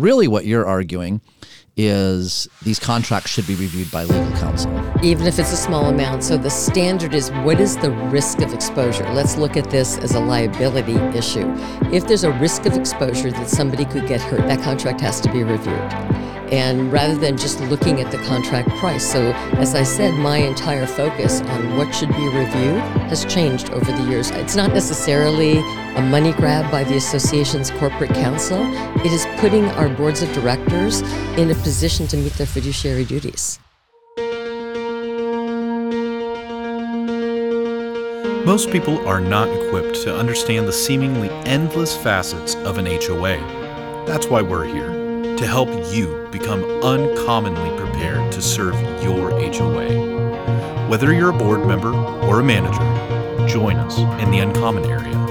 really what you're arguing is these contracts should be reviewed by legal counsel. Even if it's a small amount. So the standard is what is the risk of exposure? Let's look at this as a liability issue. If there's a risk of exposure that somebody could get hurt, that contract has to be reviewed and rather than just looking at the contract price. So, as I said, my entire focus on what should be reviewed has changed over the years. It's not necessarily a money grab by the association's corporate counsel, it is putting our boards of directors in a position to meet their fiduciary duties. Most people are not equipped to understand the seemingly endless facets of an HOA. That's why we're here to help you become uncommonly prepared to serve your HOA. Whether you're a board member or a manager, join us in the Uncommon area.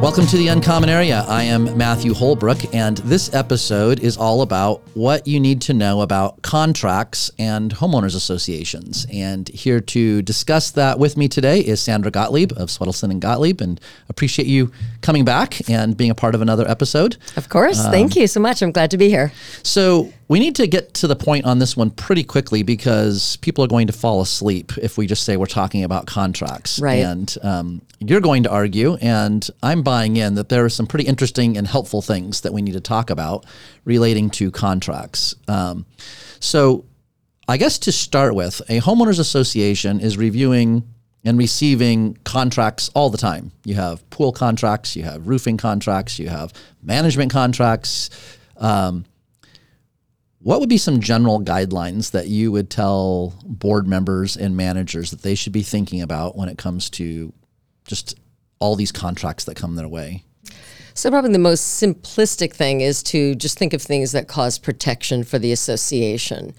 Welcome to the Uncommon Area. I am Matthew Holbrook, and this episode is all about what you need to know about contracts and homeowners associations. And here to discuss that with me today is Sandra Gottlieb of Swedelson and Gottlieb, and appreciate you coming back and being a part of another episode. Of course. Um, Thank you so much. I'm glad to be here. So, we need to get to the point on this one pretty quickly because people are going to fall asleep if we just say we're talking about contracts. Right. And um, you're going to argue, and I'm buying in that there are some pretty interesting and helpful things that we need to talk about relating to contracts. Um, so, I guess to start with, a homeowners association is reviewing and receiving contracts all the time. You have pool contracts, you have roofing contracts, you have management contracts. Um, what would be some general guidelines that you would tell board members and managers that they should be thinking about when it comes to just all these contracts that come their way? So, probably the most simplistic thing is to just think of things that cause protection for the association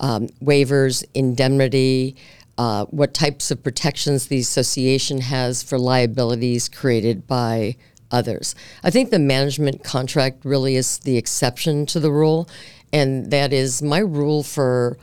um, waivers, indemnity, uh, what types of protections the association has for liabilities created by others. I think the management contract really is the exception to the rule and that is my rule for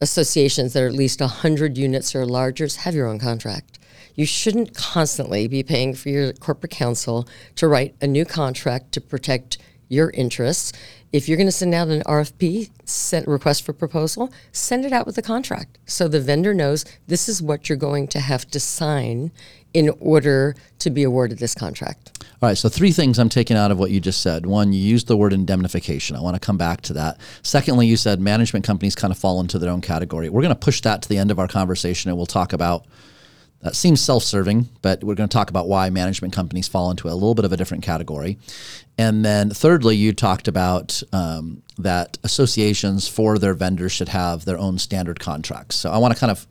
associations that are at least 100 units or larger is have your own contract. You shouldn't constantly be paying for your corporate counsel to write a new contract to protect your interests. If you're going to send out an RFP, send request for proposal, send it out with a contract so the vendor knows this is what you're going to have to sign in order to be awarded this contract. All right, so three things I'm taking out of what you just said. One, you used the word indemnification. I want to come back to that. Secondly, you said management companies kind of fall into their own category. We're going to push that to the end of our conversation and we'll talk about that seems self-serving, but we're going to talk about why management companies fall into a little bit of a different category. And then thirdly, you talked about um, that associations for their vendors should have their own standard contracts. So I want to kind of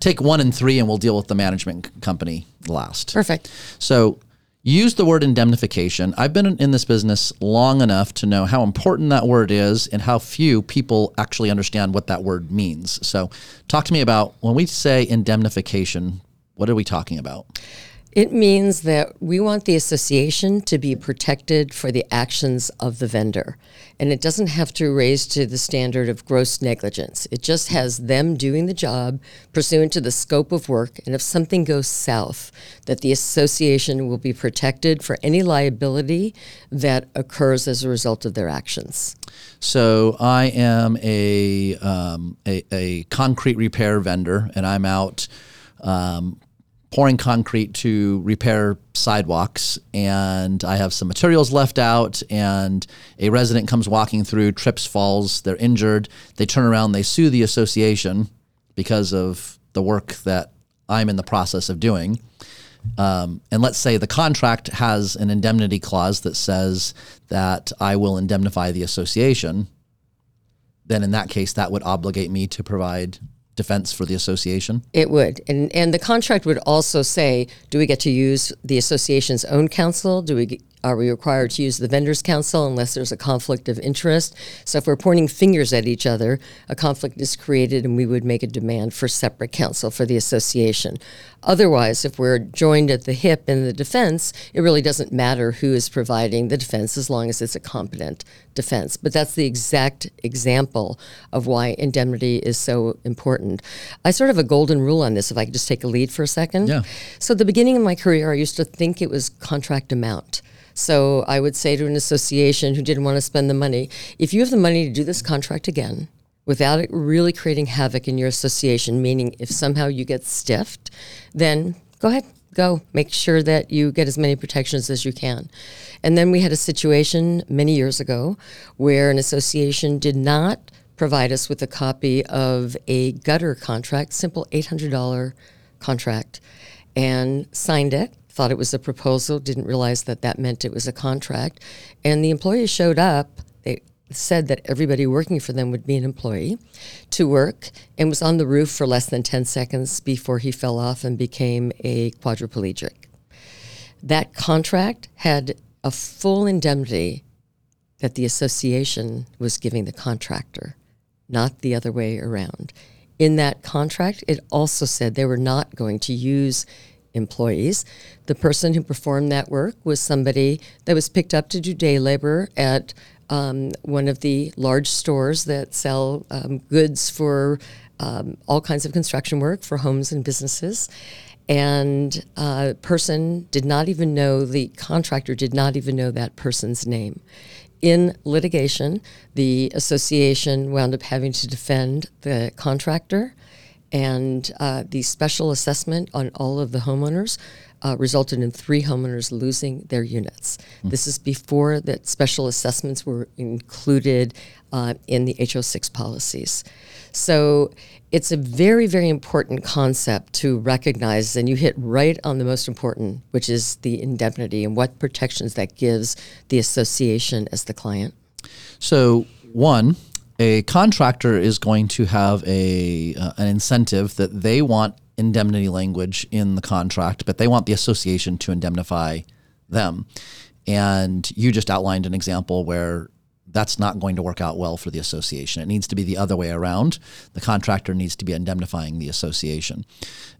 take one and three, and we'll deal with the management company last. Perfect. So use the word indemnification. I've been in this business long enough to know how important that word is and how few people actually understand what that word means. So, talk to me about when we say indemnification, what are we talking about? It means that we want the association to be protected for the actions of the vendor. And it doesn't have to raise to the standard of gross negligence. It just has them doing the job pursuant to the scope of work. And if something goes south, that the association will be protected for any liability that occurs as a result of their actions. So I am a, um, a, a concrete repair vendor, and I'm out um, pouring concrete to repair sidewalks and I have some materials left out and a resident comes walking through, trips, falls, they're injured. They turn around, they sue the association because of the work that I'm in the process of doing. Um, and let's say the contract has an indemnity clause that says that I will indemnify the association, then in that case, that would obligate me to provide defense for the association? It would. And and the contract would also say, do we get to use the association's own counsel? Do we are we required to use the vendor's counsel unless there's a conflict of interest? So if we're pointing fingers at each other, a conflict is created and we would make a demand for separate counsel for the association. Otherwise, if we're joined at the hip in the defense, it really doesn't matter who is providing the defense as long as it's a competent defense. But that's the exact example of why indemnity is so important. I sort of have a golden rule on this, if I could just take a lead for a second. Yeah. So at the beginning of my career, I used to think it was contract amount. So I would say to an association who didn't want to spend the money, if you have the money to do this contract again, without it really creating havoc in your association, meaning if somehow you get stiffed, then go ahead, go. Make sure that you get as many protections as you can. And then we had a situation many years ago where an association did not provide us with a copy of a gutter contract, simple $800 contract, and signed it. Thought it was a proposal, didn't realize that that meant it was a contract. And the employee showed up. They said that everybody working for them would be an employee to work and was on the roof for less than 10 seconds before he fell off and became a quadriplegic. That contract had a full indemnity that the association was giving the contractor, not the other way around. In that contract, it also said they were not going to use employees. The person who performed that work was somebody that was picked up to do day labor at um, one of the large stores that sell um, goods for um, all kinds of construction work for homes and businesses. And uh, person did not even know the contractor did not even know that person's name. In litigation the association wound up having to defend the contractor and uh, the special assessment on all of the homeowners uh, resulted in three homeowners losing their units. Mm. This is before that special assessments were included uh, in the HO6 policies. So it's a very, very important concept to recognize, and you hit right on the most important, which is the indemnity and what protections that gives the association as the client. So, one, a contractor is going to have a uh, an incentive that they want indemnity language in the contract, but they want the association to indemnify them. And you just outlined an example where that's not going to work out well for the association. It needs to be the other way around. The contractor needs to be indemnifying the association.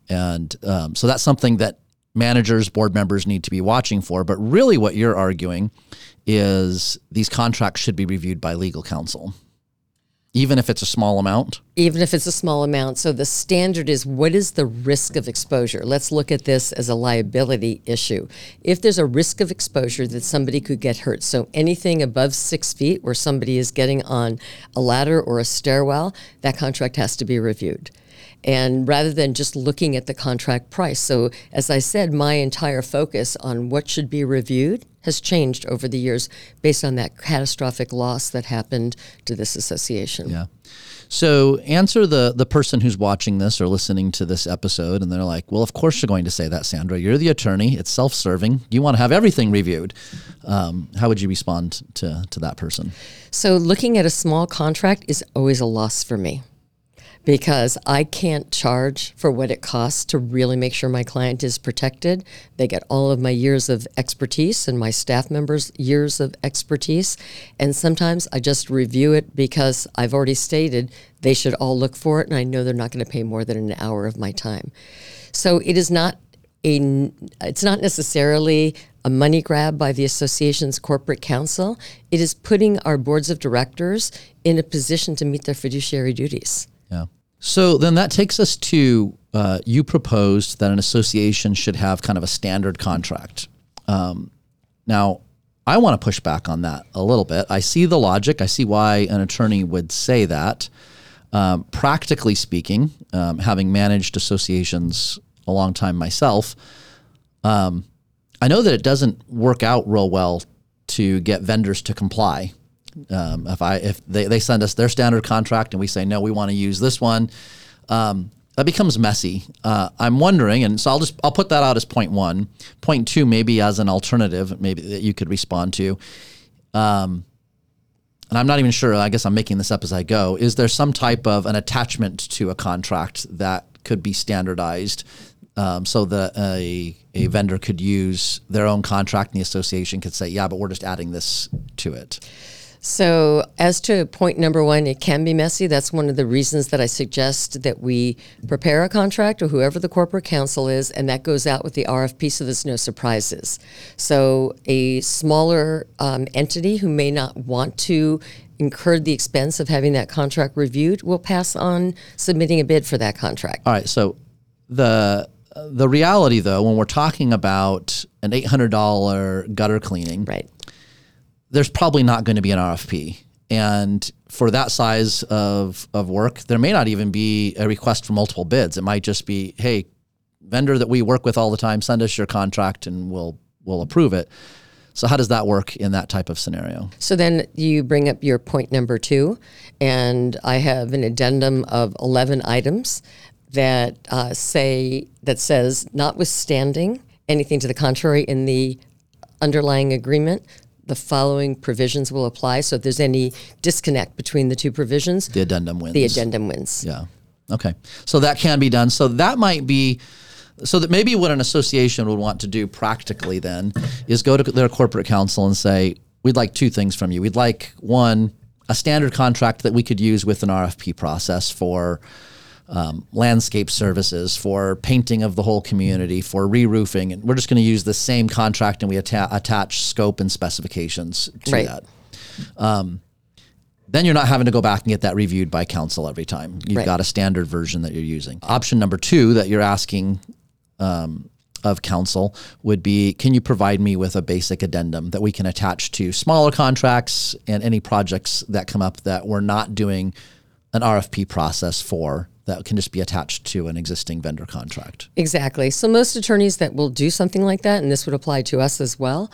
And um, so that's something that managers, board members need to be watching for. But really, what you're arguing is these contracts should be reviewed by legal counsel even if it's a small amount? Even if it's a small amount. So the standard is what is the risk of exposure? Let's look at this as a liability issue. If there's a risk of exposure that somebody could get hurt, so anything above six feet where somebody is getting on a ladder or a stairwell, that contract has to be reviewed and rather than just looking at the contract price. So, as I said, my entire focus on what should be reviewed has changed over the years based on that catastrophic loss that happened to this association. Yeah. So answer the the person who's watching this or listening to this episode, and they're like, "Well, of course you're going to say that, Sandra. You're the attorney. It's self-serving. You want to have everything reviewed." Um, how would you respond to to that person? So looking at a small contract is always a loss for me because I can't charge for what it costs to really make sure my client is protected. They get all of my years of expertise and my staff members' years of expertise. And sometimes I just review it because I've already stated they should all look for it, and I know they're not going to pay more than an hour of my time. So it is not a, it's not necessarily a money grab by the association's corporate counsel. It is putting our boards of directors in a position to meet their fiduciary duties. Yeah. So then that takes us to uh, you proposed that an association should have kind of a standard contract. Um, now, I want to push back on that a little bit. I see the logic. I see why an attorney would say that. Um, practically speaking, um, having managed associations a long time myself, um, I know that it doesn't work out real well to get vendors to comply um, if I if they, they send us their standard contract and we say no, we want to use this one, um, that becomes messy. Uh, I'm wondering, and so I'll just I'll put that out as point one. Point two, maybe as an alternative, maybe that you could respond to. Um, and I'm not even sure. I guess I'm making this up as I go. Is there some type of an attachment to a contract that could be standardized um, so that a, a vendor could use their own contract and the association could say, yeah, but we're just adding this to it? So, as to point number one, it can be messy. That's one of the reasons that I suggest that we prepare a contract or whoever the corporate counsel is, and that goes out with the RFP so there's no surprises. So, a smaller um, entity who may not want to incur the expense of having that contract reviewed will pass on submitting a bid for that contract. All right. So, the The reality, though, when we're talking about an $800 gutter cleaning, Right. There's probably not going to be an RFP. And for that size of, of work, there may not even be a request for multiple bids. It might just be, hey, vendor that we work with all the time, send us your contract and we'll we'll approve it. So how does that work in that type of scenario? So then you bring up your point number two, and I have an addendum of 11 items that uh, say, that says, notwithstanding anything to the contrary in the underlying agreement, the following provisions will apply. So if there's any disconnect between the two provisions, The addendum wins. the addendum wins. Yeah. Okay. So that can be done. So that might be so that maybe what an association would want to do practically then is go to their corporate counsel and say, we'd like two things from you. We'd like one, a standard contract that we could use with an RFP process for um, landscape services, for painting of the whole community, for re-roofing, and we're just going to use the same contract and we atta- attach scope and specifications to Right. that then you're not having to go back and get that reviewed by counsel every time. You've Right. got a standard version that you're using. Option number two that you're asking um, of counsel would be can you provide me with a basic addendum that we can attach to smaller contracts and any projects that come up that we're not doing an RFP process for that can just be attached to an existing vendor contract? Exactly. So most attorneys that will do something like that, and this would apply to us as well,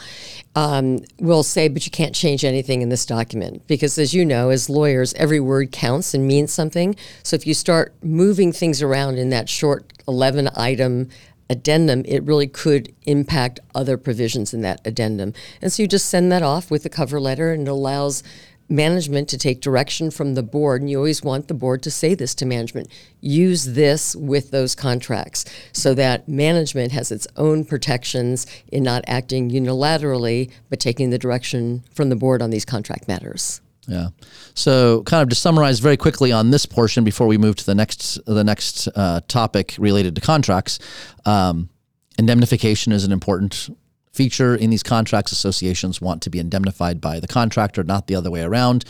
um, will say, "But you can't change anything in this document because, as you know, as lawyers, every word counts and means something. So if you start moving things around in that short eleven-item addendum, it really could impact other provisions in that addendum. And so you just send that off with the cover letter, and it allows management to take direction from the board, and you always want the board to say this to management use this with those contracts so that management has its own protections in not acting unilaterally, but taking the direction from the board on these contract matters. Yeah. So, kind of to summarize very quickly on this portion before we move to the next the next uh, topic related to contracts, um, indemnification is an important feature in these contracts. Associations want to be indemnified by the contractor, not the other way around.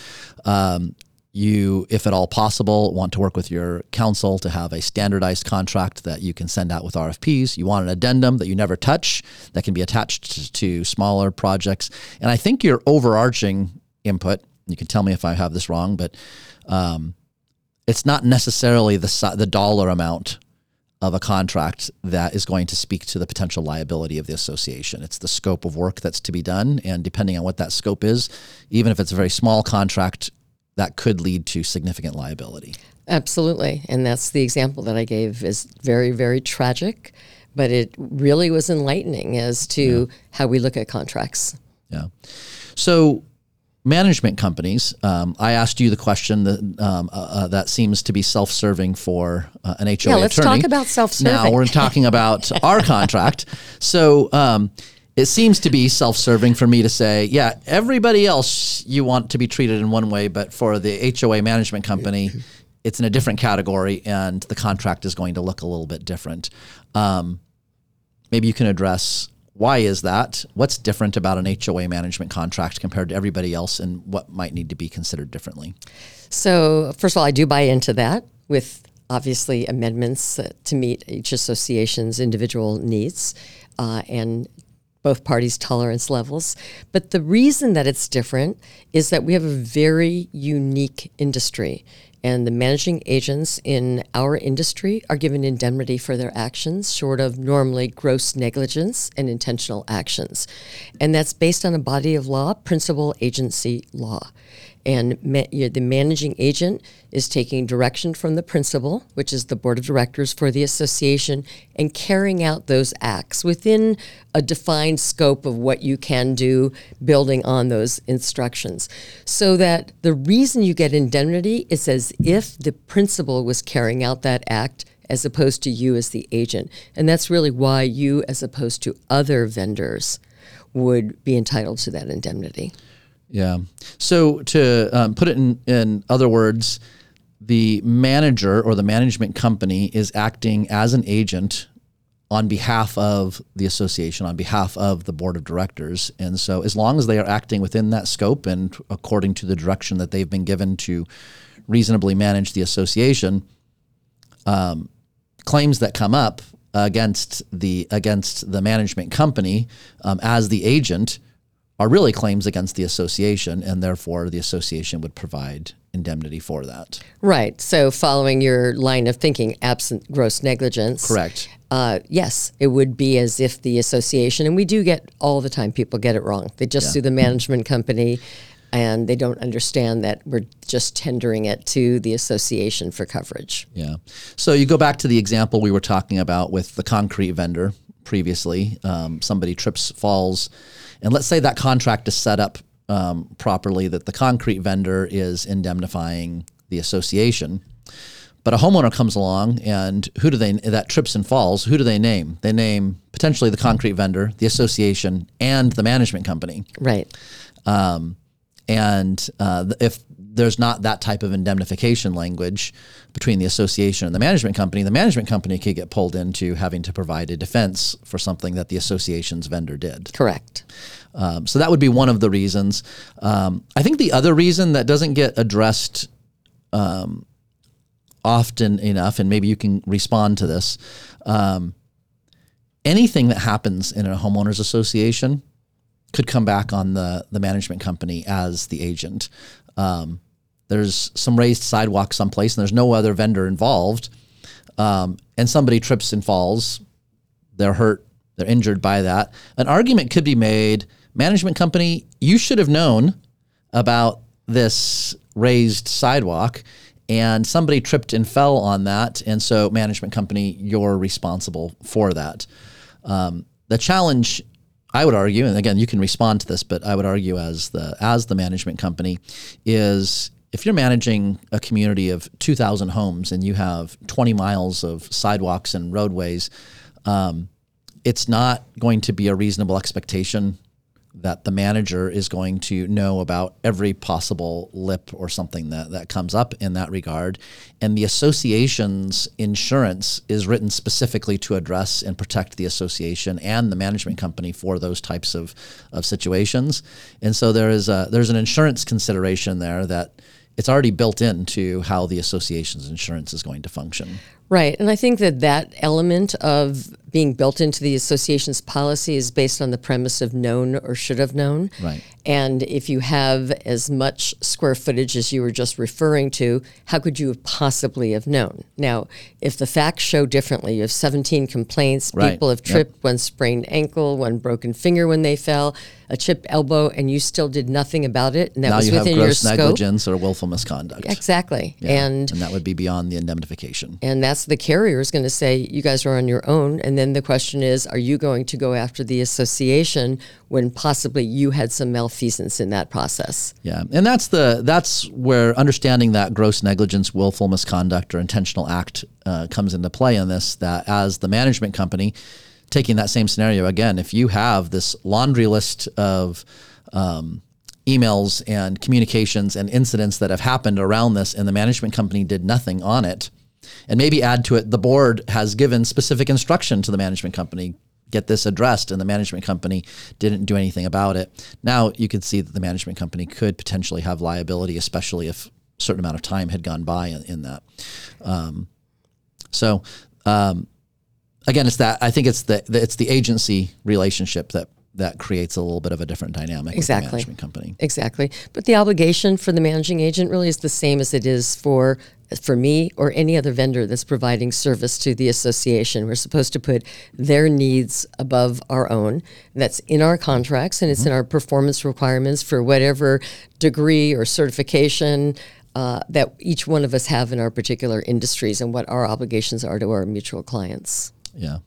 Um, you, if at all possible, want to work with your counsel to have a standardized contract that you can send out with RFPs. You want an addendum that you never touch that can be attached to smaller projects. And I think your overarching input, you can tell me if I have this wrong, but um, it's not necessarily the the dollar amount of a contract that is going to speak to the potential liability of the association. It's the scope of work that's to be done, and depending on what that scope is, even if it's a very small contract, that could lead to significant liability. Absolutely. And that's the example that I gave is very, very tragic, but it really was enlightening as to how we look at contracts. Yeah. So, management companies. Um, I asked you the question that um, uh, uh, that seems to be self-serving for uh, an HOA attorney. Yeah, let's attorney. talk about self-serving. Now we're talking about our contract. So. Um, it seems to be self-serving for me to say, yeah, everybody else you want to be treated in one way, but for the HOA management company, it's in a different category, and the contract is going to look a little bit different. Um, maybe you can address why is that? What's different about an HOA management contract compared to everybody else, and what might need to be considered differently? So, first of all, I do buy into that with obviously amendments to meet each association's individual needs uh, and both parties' tolerance levels. But the reason that it's different is that we have a very unique industry. And the managing agents in our industry are given indemnity for their actions, short of normally gross negligence and intentional actions. And that's based on a body of law, principal agency law. And ma- the managing agent is taking direction from the principal, which is the board of directors for the association, and carrying out those acts within a defined scope of what you can do, building on those instructions. So that the reason you get indemnity is as if the principal was carrying out that act as opposed to you as the agent. And that's really why you, as opposed to other vendors, would be entitled to that indemnity. Yeah. So to um, put it in, in other words, the manager or the management company is acting as an agent on behalf of the association, on behalf of the board of directors. And so, as long as they are acting within that scope and according to the direction that they've been given to reasonably manage the association, um, claims that come up against the against the management company um, as the agent are really claims against the association, and therefore the association would provide indemnity for that. Right. So, following your line of thinking, absent gross negligence. Correct. Uh, yes, it would be as if the association, and we do get all the time people get it wrong. They just Yeah. sue the management company and they don't understand that we're just tendering it to the association for coverage. Yeah. So you go back to the example we were talking about with the concrete vendor previously. Um, somebody trips, falls, and let's say that contract is set up um, properly that the concrete vendor is indemnifying the association. But a homeowner comes along, and who do they that trips and falls? Who do they name? They name potentially the concrete vendor, the association, and the management company. Right. And uh, if there's not that type of indemnification language between the association and the management company, the management company could get pulled into having to provide a defense for something that the association's vendor did. Correct. Um, so that would be one of the reasons. Um, I think the other reason that doesn't get addressed um, often enough, and maybe you can respond to this, um, anything that happens in a homeowners association could come back on the the management company as the agent. Um, there's some raised sidewalk someplace, and there's no other vendor involved, um, and somebody trips and falls. They're hurt. They're injured by that. An argument could be made: management company, you should have known about this raised sidewalk. And somebody tripped and fell on that, and so management company, you're responsible for that. Um, the challenge I would argue, and again, you can respond to this, but I would argue as the as the management company is if you're managing a community of 2,000 homes and you have 20 miles of sidewalks and roadways, um, it's not going to be a reasonable expectation that the manager is going to know about every possible lip or something that, that comes up in that regard. And the association's insurance is written specifically to address and protect the association and the management company for those types of, of situations. And so there is a, there's an insurance consideration there that it's already built into how the association's insurance is going to function. Right. And I think that that element of being built into the association's policy is based on the premise of known or should have known. Right. And if you have as much square footage as you were just referring to, how could you have possibly have known? Now, if the facts show differently, you have 17 complaints, Right. people have Yep. tripped, one sprained ankle, one broken finger when they fell, a chipped elbow, and you still did nothing about it, and that now was you have within your gross scope. negligence or willful misconduct. Exactly. Yeah. And and that would be beyond the indemnification. and that's the carrier is going to say, you guys are on your own. And then the question is, are you going to go after the association when possibly you had some malfeasance in that process? Yeah, and that's the that's where understanding that gross negligence, willful misconduct, or intentional act uh, comes into play in this. That as the management company, taking that same scenario again, if you have this laundry list of um, emails and communications and incidents that have happened around this, and the management company did nothing on it, and maybe add to it, the board has given specific instruction to the management company get this addressed and the management company didn't do anything about it. Now you could see that the management company could potentially have liability, especially if a certain amount of time had gone by in, in that. Um, so um, again, it's that I think it's the, the it's the agency relationship that that creates a little bit of a different dynamic with Exactly. the management company. Exactly. But the obligation for the managing agent really is the same as it is for for me or any other vendor that's providing service to the association. We're supposed to put their needs above our own. That's in our contracts and it's in our performance requirements for whatever degree or certification uh, that each one of us have in our particular industries and what our obligations are to our mutual clients. Yeah.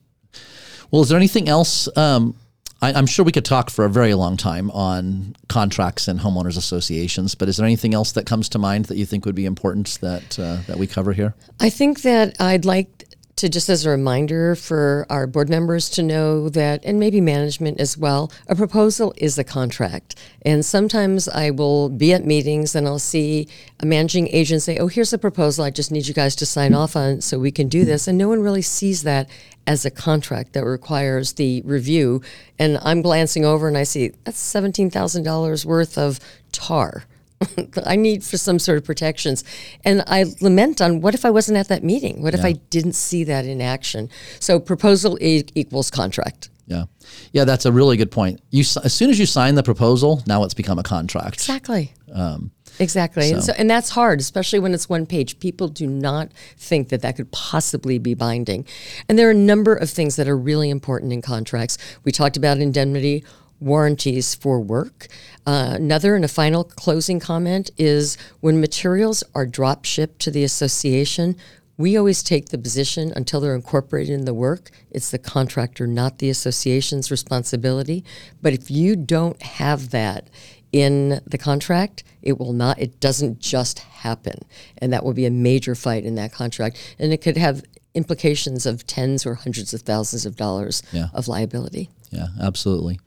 Well, is there anything else? Um, I, I'm sure we could talk for a very long time on contracts and homeowners associations, but is there anything else that comes to mind that you think would be important that uh, that we cover here? I think that I'd like to just as a reminder for our board members to know that, and maybe management as well, a proposal is a contract. And sometimes I will be at meetings and I'll see a managing agent say, Oh, here's a proposal. I just need you guys to sign off on so we can do this. And no one really sees that as a contract that requires the review. And I'm glancing over and I see that's $17,000 worth of tar. I need for some sort of protections. And I lament on what if I wasn't at that meeting? What if I didn't see that in action? So proposal e- equals contract. Yeah, yeah, that's a really good point. You as soon as you sign the proposal, now it's become a contract. Exactly. exactly. And, Um, so- so, and that's hard, especially when it's one page. People do not think that that could possibly be binding. And there are a number of things that are really important in contracts. We talked about indemnity, warranties for work. Uh, another and a final closing comment is when materials are drop shipped to the association, we always take the position until they're incorporated in the work, it's the contractor, not the association's responsibility. But if you don't have that in the contract, it will not, it doesn't just happen. And that will be a major fight in that contract. And it could have implications of tens or hundreds of thousands of dollars Yeah. of liability. Yeah, absolutely.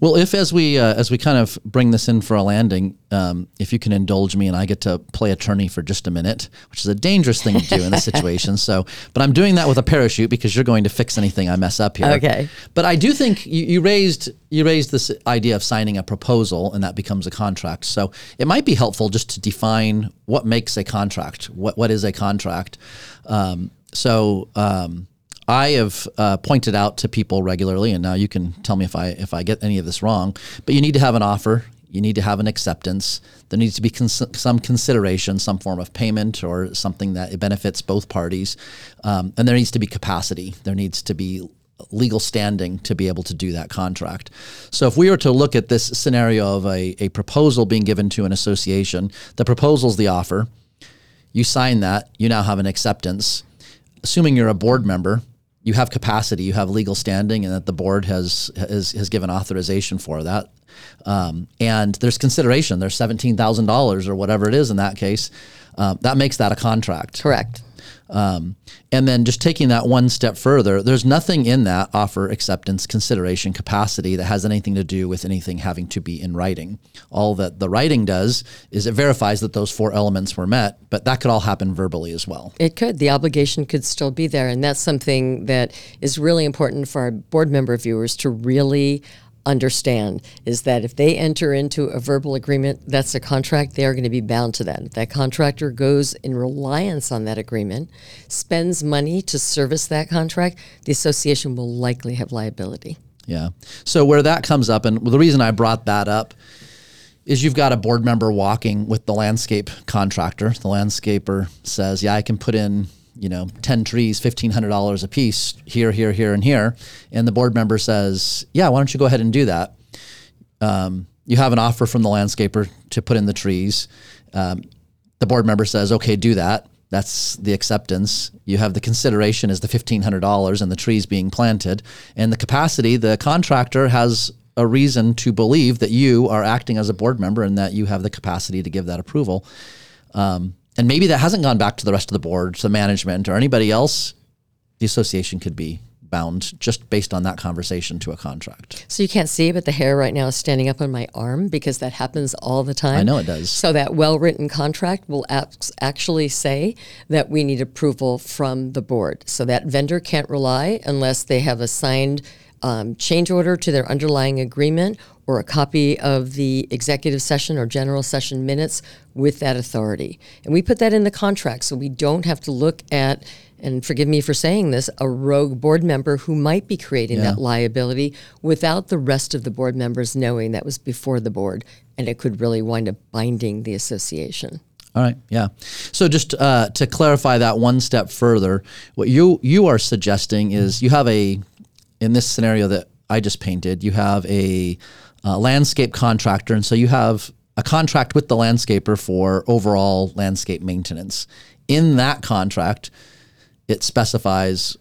Well, if as we uh, as we kind of bring this in for a landing, um, if you can indulge me and I get to play attorney for just a minute, which is a dangerous thing to do in this situation. So, but I'm doing that with a parachute because you're going to fix anything I mess up here. Okay. But I do think you, you raised you raised this idea of signing a proposal and that becomes a contract. So it might be helpful just to define what makes a contract. What what is a contract? Um, so. Um, I have uh, pointed out to people regularly, and now you can tell me if I if I get any of this wrong. But you need to have an offer. You need to have an acceptance. There needs to be cons- some consideration, some form of payment, or something that benefits both parties. Um, and there needs to be capacity. There needs to be legal standing to be able to do that contract. So if we were to look at this scenario of a, a proposal being given to an association, the proposal is the offer. You sign that, you now have an acceptance. Assuming you're a board member, you have capacity, you have legal standing, and that the board has has, has given authorization for that. Um, and there's consideration. There's seventeen thousand dollars or whatever it is in that case. Um, that makes that a contract. Correct. Um, and then just taking that one step further, there's nothing in that offer, acceptance, consideration, capacity that has anything to do with anything having to be in writing. All that the writing does is it verifies that those four elements were met, but that could all happen verbally as well. It could. The obligation could still be there. And that's something that is really important for our board member viewers to really understand is that if they enter into a verbal agreement, that's a contract, they are going to be bound to that. If that contractor goes in reliance on that agreement, spends money to service that contract, the association will likely have liability. Yeah. So where that comes up, and the reason I brought that up is you've got a board member walking with the landscape contractor. The landscaper says, "Yeah, I can put in." You know, ten trees, fifteen hundred dollars a piece, here, here, here, and here. And the board member says, "Yeah, why don't you go ahead and do that?" Um, you have an offer from the landscaper to put in the trees. Um, the board member says, "Okay, do that." That's the acceptance. You have the consideration is the fifteen hundred dollars and the trees being planted, and the capacity. The contractor has a reason to believe that you are acting as a board member and that you have the capacity to give that approval. Um, and maybe that hasn't gone back to the rest of the board, to the management, or anybody else. The association could be bound just based on that conversation to a contract. So you can't see, but the hair right now is standing up on my arm because that happens all the time. I know it does. So that well-written contract will actually say that we need approval from the board. So that vendor can't rely unless they have a signed um, change order to their underlying agreement or a copy of the executive session or general session minutes with that authority. And we put that in the contract so we don't have to look at and forgive me for saying this, a rogue board member who might be creating that liability without the rest of the board members knowing that was before the board, and it could really wind up binding the association. All right, yeah. So just uh, to clarify that one step further, what you you are suggesting is you have a in this scenario that I just painted, you have a, uh landscape contractor, and so you have a contract with the landscaper for overall landscape maintenance. In that contract, it specifies,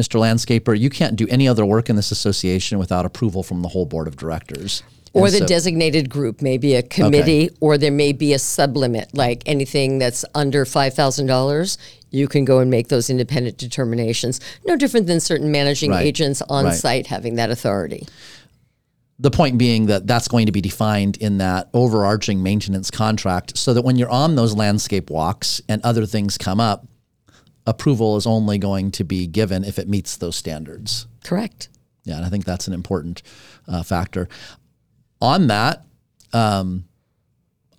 Mr. Landscaper, you can't do any other work in this association without approval from the whole board of directors. Or And the so- designated group, maybe a committee, or there may be a sublimit, like anything that's under $5,000, you can go and make those independent determinations. No different than certain managing Right, agents on right. site having that authority. The point being that that's going to be defined in that overarching maintenance contract so that when you're on those landscape walks and other things come up, approval is only going to be given if it meets those standards. Correct. Yeah, and I think that's an important uh, factor. On that, um,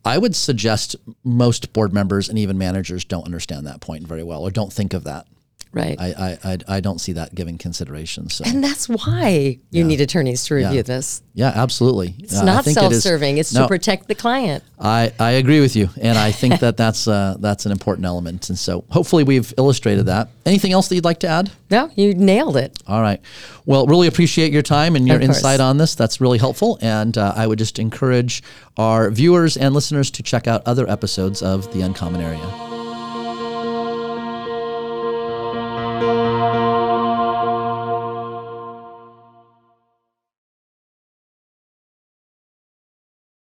I would suggest most board members and even managers don't understand that point very well or don't think of that. Right. I, I, I, I don't see that given consideration. So and that's why you need attorneys to review Yeah. this. yeah, absolutely. It's not self-serving. it's to protect the client. I, I agree with you, and I think that that's uh, that's an important element. And so hopefully we've illustrated that. Anything else that you'd like to add? No, you nailed it. All right. Well, really appreciate your time and your insight on this. That's really helpful. And uh, I would just encourage our viewers and listeners to check out other episodes of The Uncommon Area.